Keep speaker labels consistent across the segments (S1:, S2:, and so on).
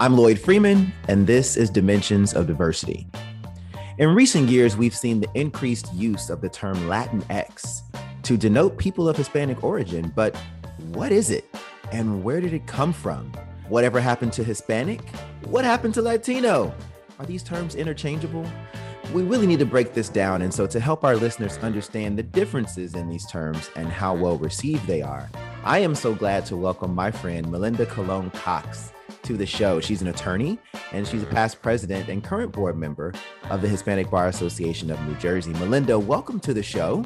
S1: I'm Lloyd Freeman, and this is Dimensions of Diversity. In recent years, we've seen the increased use of the term Latinx to denote people of Hispanic origin, but what is it? And where did it come from? Whatever happened to Hispanic? What happened to Latino? Are these terms interchangeable? We really need to break this down. And so, to help our listeners understand the differences in these terms and how well received they are, I am so glad to welcome my friend Melinda Colon Cox to the show. She's an attorney and she's a past president and current board member of the Hispanic Bar Association of New Jersey. Melinda, welcome to the show.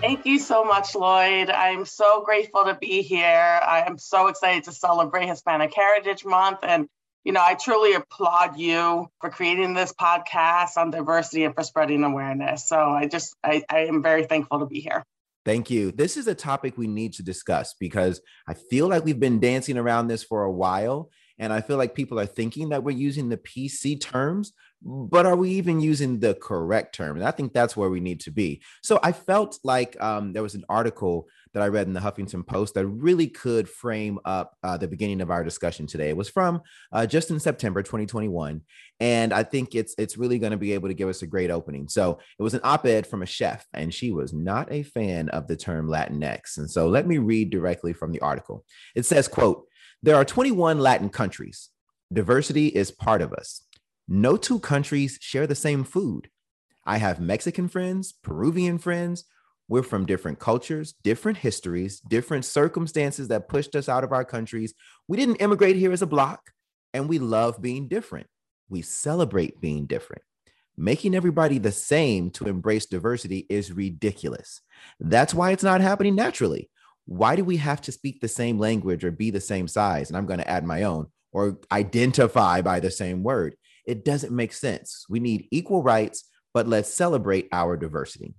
S2: Thank you so much, Lloyd. I'm so grateful to be here. I am so excited to celebrate Hispanic Heritage Month. And, you know, I truly applaud you for creating this podcast on diversity and for spreading awareness. So I just, I, I am very thankful to be here.
S1: Thank you. This is a topic we need to discuss because I feel like we've been dancing around this for a while and I feel like people are thinking that we're using the PC terms, but are we even using the correct term? And I think that's where we need to be. So I felt like um, there was an article that I read in the Huffington Post that really could frame up uh, the beginning of our discussion today. It was from uh, just in September 2021, and I think it's it's really going to be able to give us a great opening. So it was an op-ed from a chef, and she was not a fan of the term Latinx. And so let me read directly from the article. It says, "quote." There are 21 Latin countries. Diversity is part of us. No two countries share the same food. I have Mexican friends, Peruvian friends. We're from different cultures, different histories, different circumstances that pushed us out of our countries. We didn't immigrate here as a block, and we love being different. We celebrate being different. Making everybody the same to embrace diversity is ridiculous. That's why it's not happening naturally why do we have to speak the same language or be the same size? And I'm going to add my own or identify by the same word. It doesn't make sense. We need equal rights, but let's celebrate our diversity.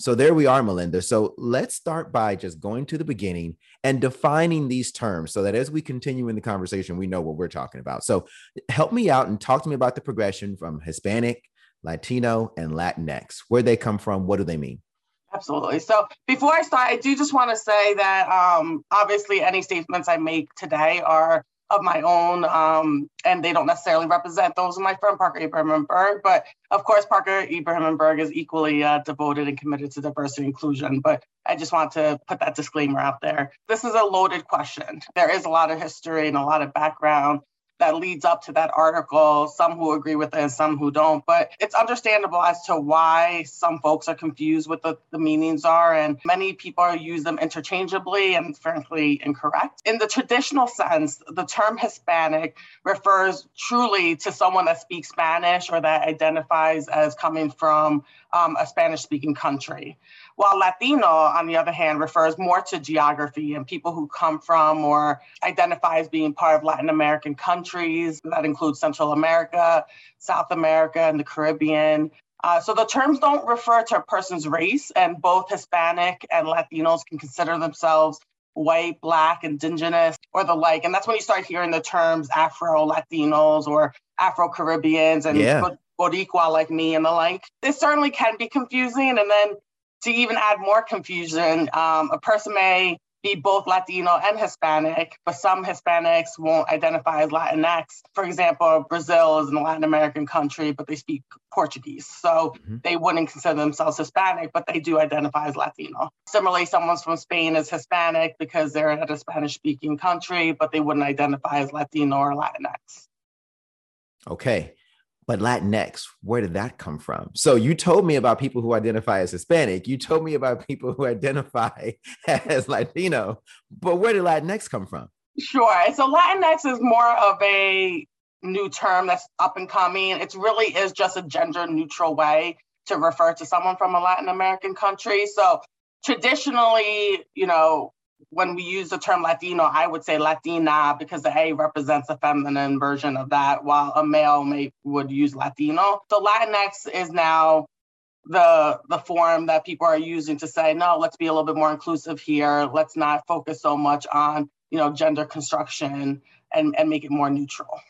S1: So there we are, Melinda. So let's start by just going to the beginning and defining these terms so that as we continue in the conversation, we know what we're talking about. So help me out and talk to me about the progression from Hispanic, Latino, and Latinx. Where they come from, what do they mean?
S2: Absolutely. So before I start, I do just want to say that um, obviously any statements I make today are of my own, um, and they don't necessarily represent those of my friend Parker Ibrahim and Berg. But of course, Parker Ibrahim and Berg is equally uh, devoted and committed to diversity and inclusion. But I just want to put that disclaimer out there. This is a loaded question. There is a lot of history and a lot of background that leads up to that article, some who agree with it and some who don't. But it's understandable as to why some folks are confused with the, the meanings are, and many people use them interchangeably and frankly incorrect. In the traditional sense, the term Hispanic refers truly to someone that speaks Spanish or that identifies as coming from um, a Spanish speaking country. While Latino, on the other hand, refers more to geography and people who come from or identify as being part of Latin American countries. That includes Central America, South America, and the Caribbean. Uh, so the terms don't refer to a person's race, and both Hispanic and Latinos can consider themselves white, black, indigenous, or the like. And that's when you start hearing the terms Afro Latinos or Afro Caribbeans and yeah. Boricua like me and the like. It certainly can be confusing. And then to even add more confusion, um, a person may be both Latino and Hispanic, but some Hispanics won't identify as Latinx. For example, Brazil is a Latin American country, but they speak Portuguese. So mm-hmm. they wouldn't consider themselves Hispanic, but they do identify as Latino. Similarly, someone from Spain is Hispanic because they're in a Spanish speaking country, but they wouldn't identify as Latino or Latinx.
S1: Okay but Latinx, where did that come from? So you told me about people who identify as Hispanic. You told me about people who identify as Latino, but where did Latinx come from?
S2: Sure. So Latinx is more of a new term that's up and coming. It really is just a gender neutral way to refer to someone from a Latin American country. So traditionally, you know, when we use the term Latino, I would say Latina because the A represents a feminine version of that, while a male may would use Latino. So Latinx is now the the form that people are using to say, no, let's be a little bit more inclusive here. Let's not focus so much on you know gender construction and, and make it more neutral.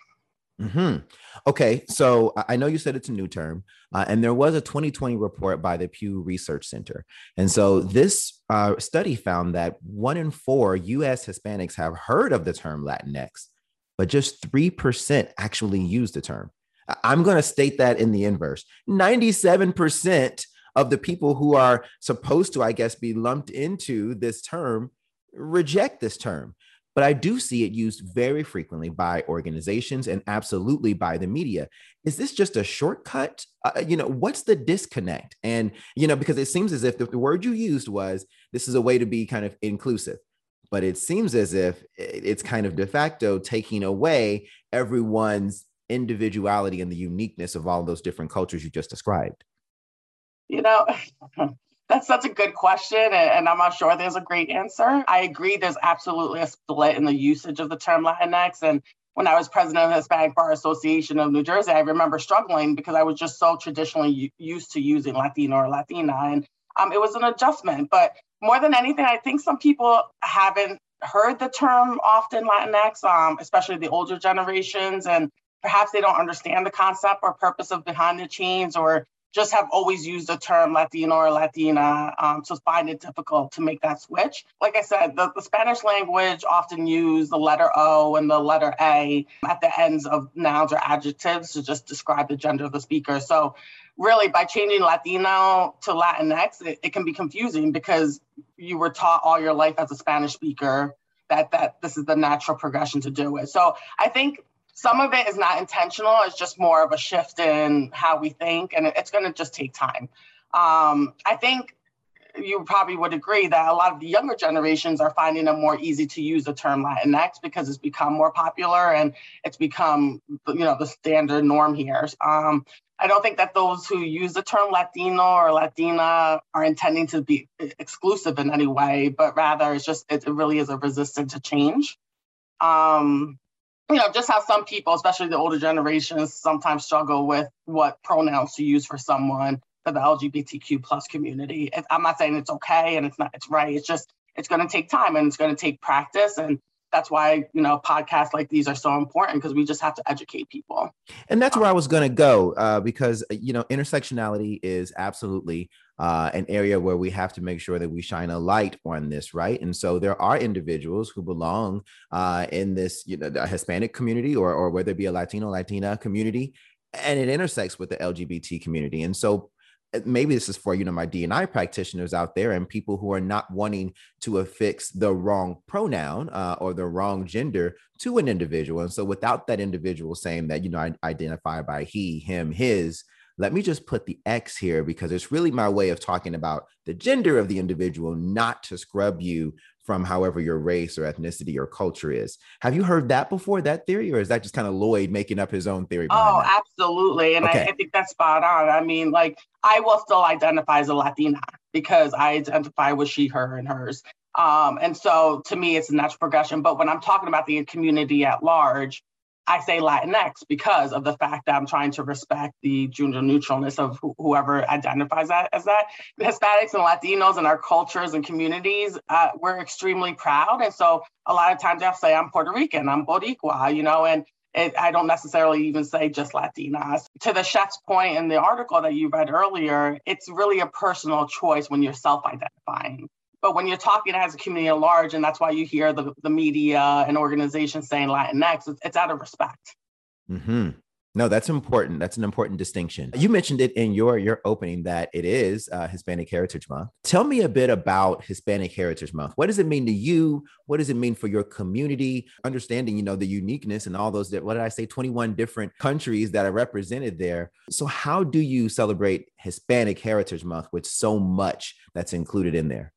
S1: Hmm. Okay. So I know you said it's a new term, uh, and there was a 2020 report by the Pew Research Center, and so this uh, study found that one in four U.S. Hispanics have heard of the term Latinx, but just 3% actually use the term. I'm going to state that in the inverse 97% of the people who are supposed to, I guess, be lumped into this term reject this term. But I do see it used very frequently by organizations and absolutely by the media. Is this just a shortcut? Uh, you know, what's the disconnect? And, you know, because it seems as if the, the word you used was this is a way to be kind of inclusive but it seems as if it's kind of de facto taking away everyone's individuality and the uniqueness of all those different cultures you just described?
S2: You know, that's such a good question, and I'm not sure there's a great answer. I agree, there's absolutely a split in the usage of the term Latinx. And when I was president of the Hispanic Bar Association of New Jersey, I remember struggling because I was just so traditionally used to using Latino or Latina. And um, it was an adjustment. But more than anything, I think some people haven't heard the term often Latinx, um, especially the older generations, and perhaps they don't understand the concept or purpose of behind the chains or just have always used the term Latino or Latina, um, so find it difficult to make that switch. Like I said, the, the, Spanish language often use the letter O and the letter A at the ends of nouns or adjectives to just describe the gender of the speaker. So really by changing Latino to Latinx, it, it can be confusing because you were taught all your life as a Spanish speaker that that this is the natural progression to do it. So I think some of it is not intentional. It's just more of a shift in how we think, and it's going to just take time. Um, I think you probably would agree that a lot of the younger generations are finding it more easy to use the term Latinx because it's become more popular and it's become, you know, the standard norm here. Um, I don't think that those who use the term Latino or Latina are intending to be exclusive in any way, but rather it's just, it really is a resistance to change. Um, you know, just how some people, especially the older generations, sometimes struggle with what pronouns to use for someone for the LGBTQ plus community. I'm not saying it's okay and it's not, it's right. It's just, it's going to take time and it's going to take practice. And that's why you know podcasts like these are so important because we just have to educate people.
S1: And that's where i was going to go uh, because uh, you know intersectionality is absolutely uh, an area where we have to make sure that we shine a light on this right? And so there are individuals who belong uh, in this you know hispanic community or, or whether it be a latino latina community and it intersects with the lgbt community. And so maybe this is for you know my DNI practitioners out there and people who are not wanting to affix the wrong pronoun uh, or the wrong gender to an individual. And so, without that individual saying that you know I identify by he, him, his, let me just put the X here because it's really my way of talking about the gender of the individual, not to scrub you from however your race or ethnicity or culture is. Have you heard that before, that theory, or is that just kind of Lloyd making up his own theory?
S2: Oh,
S1: that?
S2: absolutely. And okay. I, I, think that's spot on. I mean, like, I will still identify as a Latina because I identify with she, her, and hers. Um, and so to me, it's a natural progression. But when I'm talking about the community at large, I say Latinx because of the fact that I'm trying to respect the gender neutralness of wh- whoever identifies that as that. Hispanics and Latinos and our cultures and communities, uh, we're extremely proud. And so a lot of times I'll say I'm Puerto Rican, I'm Boricua, you know, and it, I don't necessarily even say just Latinas. To the chef's point in the article that you read earlier, it's really a personal choice when you're self identifying. But when you're talking as a community at large, and that's why you hear the, the media and organizations saying Latinx, it's, it's out of respect.
S1: Mm-hmm. No, that's important. That's an important distinction. You mentioned it in your your opening that it is uh, Hispanic Heritage Month. Tell me a bit about Hispanic Heritage Month. What does it mean to you? What does it mean for your community? Understanding, you know, the uniqueness and all those. What did I say? Twenty one different countries that are represented there. So, how do you celebrate Hispanic Heritage Month with so much that's included in there?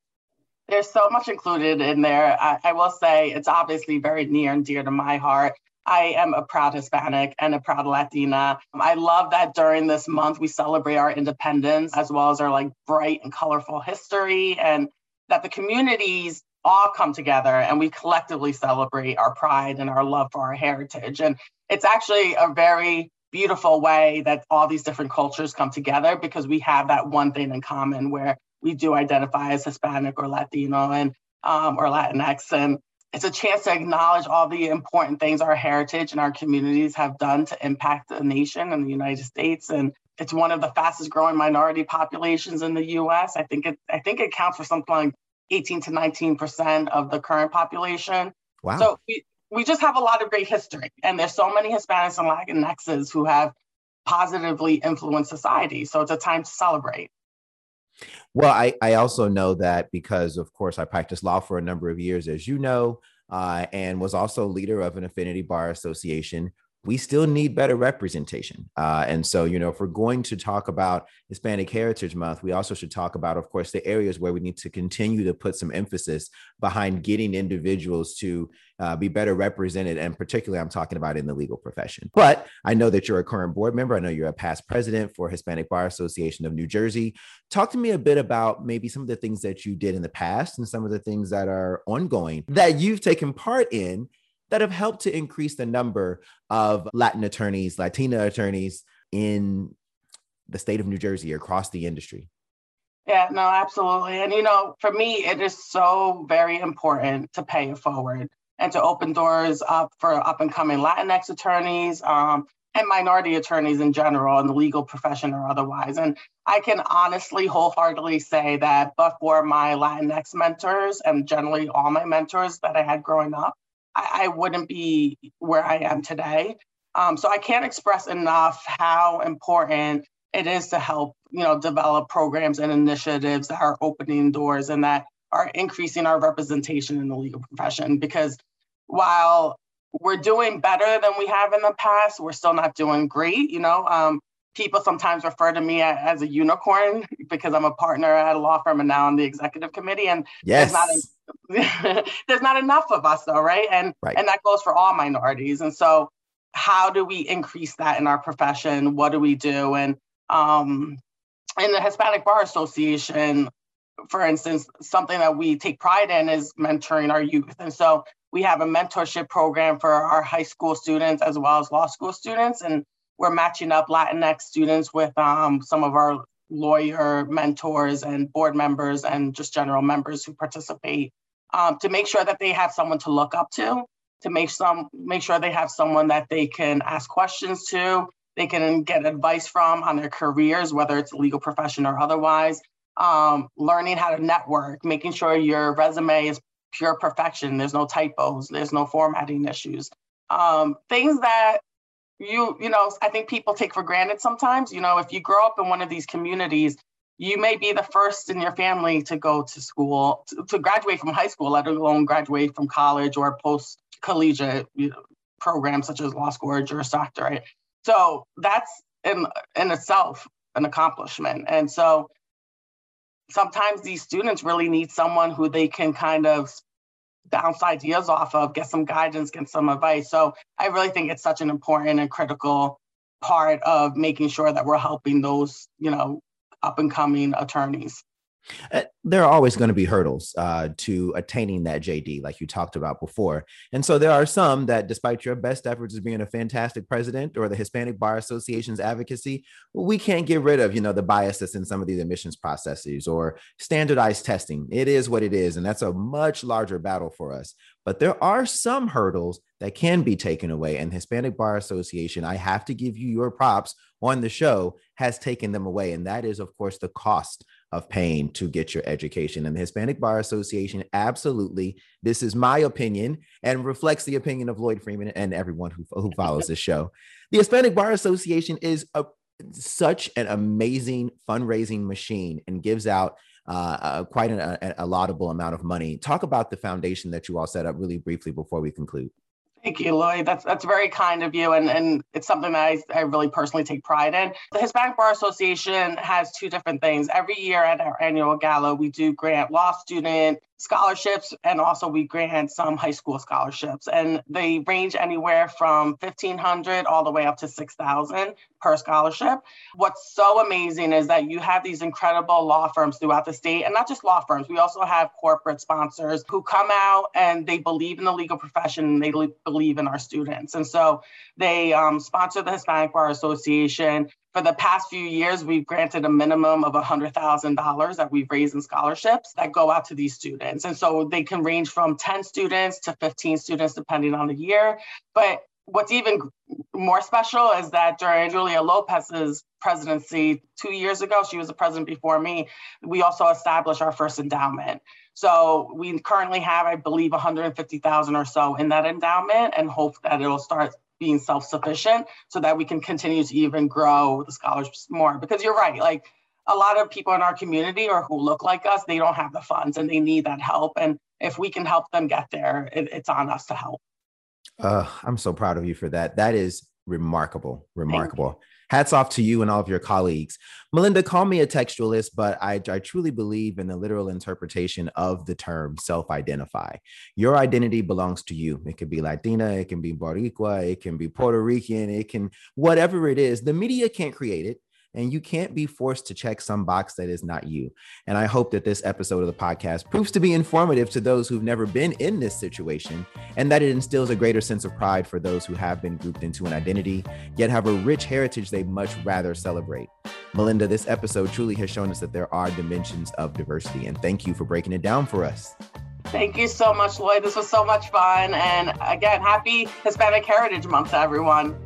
S2: There's so much included in there. I, I, will say it's obviously very near and dear to my heart. I am a proud Hispanic and a proud Latina. I love that during this month we celebrate our independence as well as our like bright and colorful history and that the communities all come together and we collectively celebrate our pride and our love for our heritage. And it's actually a very beautiful way that all these different cultures come together because we have that one thing in common where we do identify as Hispanic or Latino and um, or Latinx. And it's a chance to acknowledge all the important things our heritage and our communities have done to impact the nation and the United States. And it's one of the fastest growing minority populations in the US. I think it I think it counts for something like 18 to 19 percent of the current population.
S1: Wow.
S2: So we, we just have a lot of great history. And there's so many Hispanics and Latinxes who have positively influenced society. So it's a time to celebrate.
S1: Well, I, I also know that because, of course, I practiced law for a number of years, as you know, uh, and was also leader of an affinity bar association we still need better representation. Uh, and so, you know, if we're going to talk about Hispanic Heritage Month, we also should talk about, of course, the areas where we need to continue to put some emphasis behind getting individuals to uh, be better represented. And particularly, I'm talking about in the legal profession. But I know that you're a current board member. I know you're a past president for Hispanic Bar Association of New Jersey. Talk to me a bit about maybe some of the things that you did in the past and some of the things that are ongoing that you've taken part in that have helped to increase the number of Latin attorneys, Latina attorneys in the state of New Jersey across the industry.
S2: Yeah, no, absolutely. And, you know, for me, it is so very important to pay it forward and to open doors up for up and coming Latinx attorneys um, and minority attorneys in general in the legal profession or otherwise. And I can honestly, wholeheartedly say that, but for my Latinx mentors and generally all my mentors that I had growing up, I, I wouldn't be where I am today. Um, so I can't express enough how important it is to help, you know, develop programs and initiatives that are opening doors and that are increasing our representation in the legal profession. Because while we're doing better than we have in the past, we're still not doing great. You know, um, people sometimes refer to me as a unicorn because I'm a partner at a law firm and now on the executive committee. And
S1: yes.
S2: there's not there's not enough of us though, right? And right. and that goes for all minorities. And so how do we increase that in our profession? What do we do? And um, in the Hispanic Bar Association, for instance, something that we take pride in is mentoring our youth. And so we have a mentorship program for our high school students as well as law school students. And we're matching up Latinx students with um, some of our lawyer mentors and board members and just general members who participate um, to make sure that they have someone to look up to, to make some make sure they have someone that they can ask questions to, they can get advice from on their careers, whether it's a legal profession or otherwise. Um, learning how to network, making sure your resume is pure perfection. There's no typos, there's no formatting issues. Um, things that you you know i think people take for granted sometimes you know if you grow up in one of these communities you may be the first in your family to go to school to, to graduate from high school let alone graduate from college or post collegiate you know, programs such as law school or juris doctorate so that's in in itself an accomplishment and so sometimes these students really need someone who they can kind of bounce ideas off of, get some guidance, get some advice. So I really think it's such an important and critical part of making sure that we're helping those, you know, up and coming attorneys.
S1: Uh, there are always going to be hurdles uh, to attaining that JD, like you talked about before. And so there are some that, despite your best efforts as being a fantastic president or the Hispanic Bar Association's advocacy, we can't get rid of, you know, the biases in some of these admissions processes or standardized testing. It is what it is, and that's a much larger battle for us. But there are some hurdles that can be taken away, and Hispanic Bar Association, I have to give you your props on the show, has taken them away, and that is, of course, the cost of paying to get your education. And the Hispanic Bar Association, absolutely, this is my opinion and reflects the opinion of Lloyd Freeman and everyone who, who follows this show. The Hispanic Bar Association is a, such an amazing fundraising machine and gives out uh, uh, quite an, a, a laudable amount of money. Talk about the foundation that you all set up really briefly before we conclude.
S2: Thank you, Lloyd. That's that's very kind of you, and and it's something that I, I really personally take pride in. The Hispanic Bar Association has two different things. Every year at our annual gala, we do grant law student scholarships and also we grant some high school scholarships. And they range anywhere from 1500 all the way up to 6000 per scholarship. What's so amazing is that you have these incredible law firms throughout the state and not just law firms we also have corporate sponsors who come out and they believe in the legal profession and they believe in our students. And so they um, sponsor the hispanic bar association for the past few years, we've granted a minimum of $100,000 that we've raised in scholarships that go out to these students. And so they can range from 10 students to 15 students, depending on the year. But what's even more special is that during Julia Lopez's presidency two years ago, she was the president before me, we also established our first endowment. So we currently have, I believe, 150,000 or so in that endowment and hope that it'll start being self-sufficient so that we can continue to even grow the scholarships more. Because you're right, like a lot of people in our community or who look like us, they don't have the funds and they need that help. And if we can help them get there, it, it's on us to help.
S1: Uh, I'm so proud of you for that. That is remarkable, remarkable. Hats off to you and all of your colleagues. Melinda, call me a textualist, but I, I truly believe in the literal interpretation of the term self identify. Your identity belongs to you. It can be Latina, it can be Boricua, it can be Puerto Rican, it can, whatever it is. The media can't create it and you can't be forced to check some box that is not you. And I hope that this episode of the podcast proves to be informative to those who've never been in this situation and that it instills a greater sense of pride for those who have been grouped into an identity, yet have a rich heritage they'd much rather celebrate. Melinda, this episode truly has shown us that there are dimensions of diversity, and thank you for breaking it down for us.
S2: Thank you so much, Lloyd. This was so much fun. And again, happy Hispanic Heritage Month to everyone.